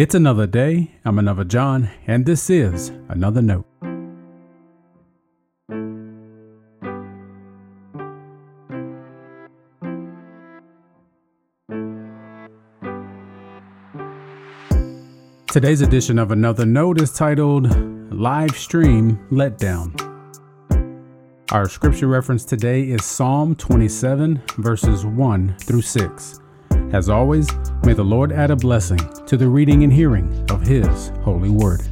It's another day. I'm another John, and this is another note. Today's edition of Another Note is titled Live Stream Letdown. Our scripture reference today is Psalm 27, verses 1 through 6. As always, may the Lord add a blessing to the reading and hearing of His holy word.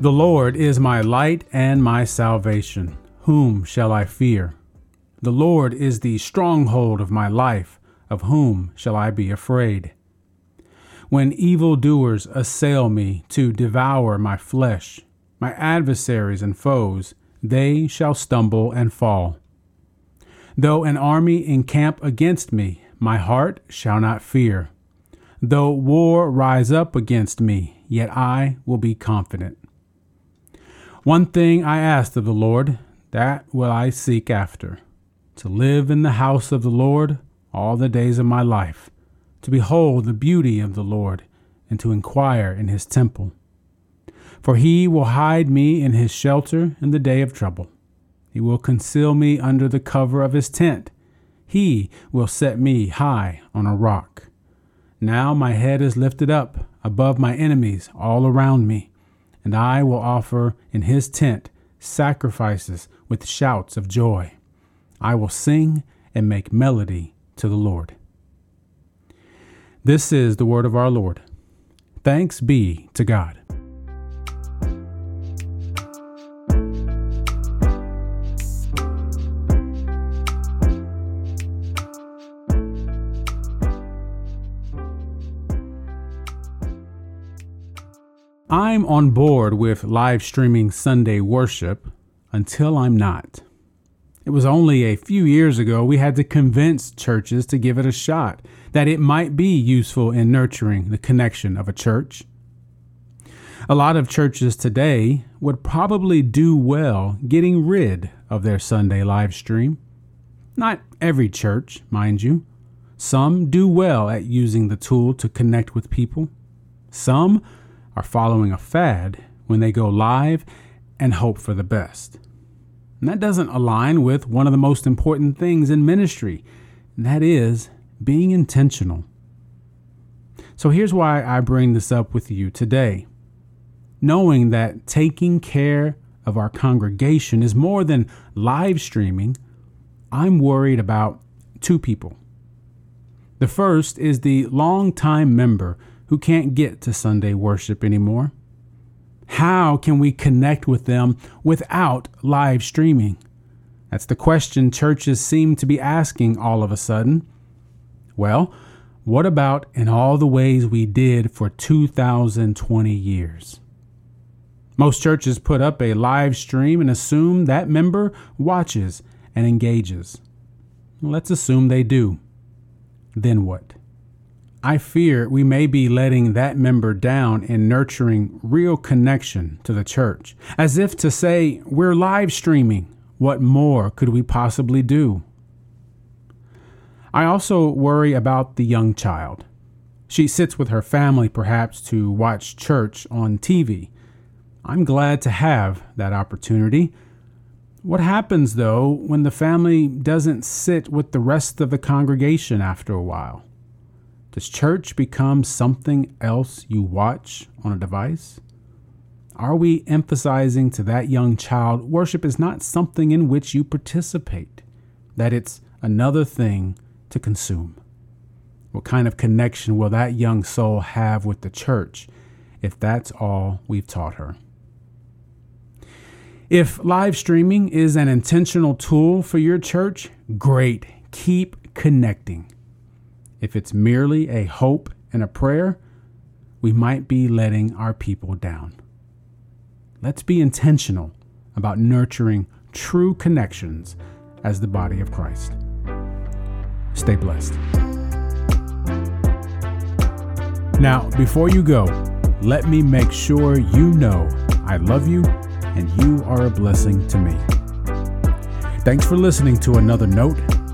The Lord is my light and my salvation. Whom shall I fear? The Lord is the stronghold of my life. Of whom shall I be afraid? When evildoers assail me to devour my flesh, my adversaries and foes, they shall stumble and fall. Though an army encamp against me, my heart shall not fear. Though war rise up against me, yet I will be confident. One thing I asked of the Lord, that will I seek after to live in the house of the Lord all the days of my life, to behold the beauty of the Lord, and to inquire in his temple. For he will hide me in his shelter in the day of trouble. He will conceal me under the cover of his tent. He will set me high on a rock. Now my head is lifted up above my enemies all around me, and I will offer in his tent sacrifices with shouts of joy. I will sing and make melody to the Lord. This is the word of our Lord. Thanks be to God. I'm on board with live streaming Sunday worship until I'm not. It was only a few years ago we had to convince churches to give it a shot, that it might be useful in nurturing the connection of a church. A lot of churches today would probably do well getting rid of their Sunday live stream. Not every church, mind you. Some do well at using the tool to connect with people. Some are following a fad when they go live and hope for the best. And that doesn't align with one of the most important things in ministry, and that is being intentional. So here's why I bring this up with you today. Knowing that taking care of our congregation is more than live streaming, I'm worried about two people. The first is the longtime member who can't get to Sunday worship anymore? How can we connect with them without live streaming? That's the question churches seem to be asking all of a sudden. Well, what about in all the ways we did for 2020 years? Most churches put up a live stream and assume that member watches and engages. Let's assume they do. Then what? I fear we may be letting that member down in nurturing real connection to the church. As if to say, we're live streaming. What more could we possibly do? I also worry about the young child. She sits with her family, perhaps, to watch church on TV. I'm glad to have that opportunity. What happens, though, when the family doesn't sit with the rest of the congregation after a while? Does church become something else you watch on a device? Are we emphasizing to that young child worship is not something in which you participate, that it's another thing to consume? What kind of connection will that young soul have with the church if that's all we've taught her? If live streaming is an intentional tool for your church, great. Keep connecting. If it's merely a hope and a prayer, we might be letting our people down. Let's be intentional about nurturing true connections as the body of Christ. Stay blessed. Now, before you go, let me make sure you know I love you and you are a blessing to me. Thanks for listening to another note.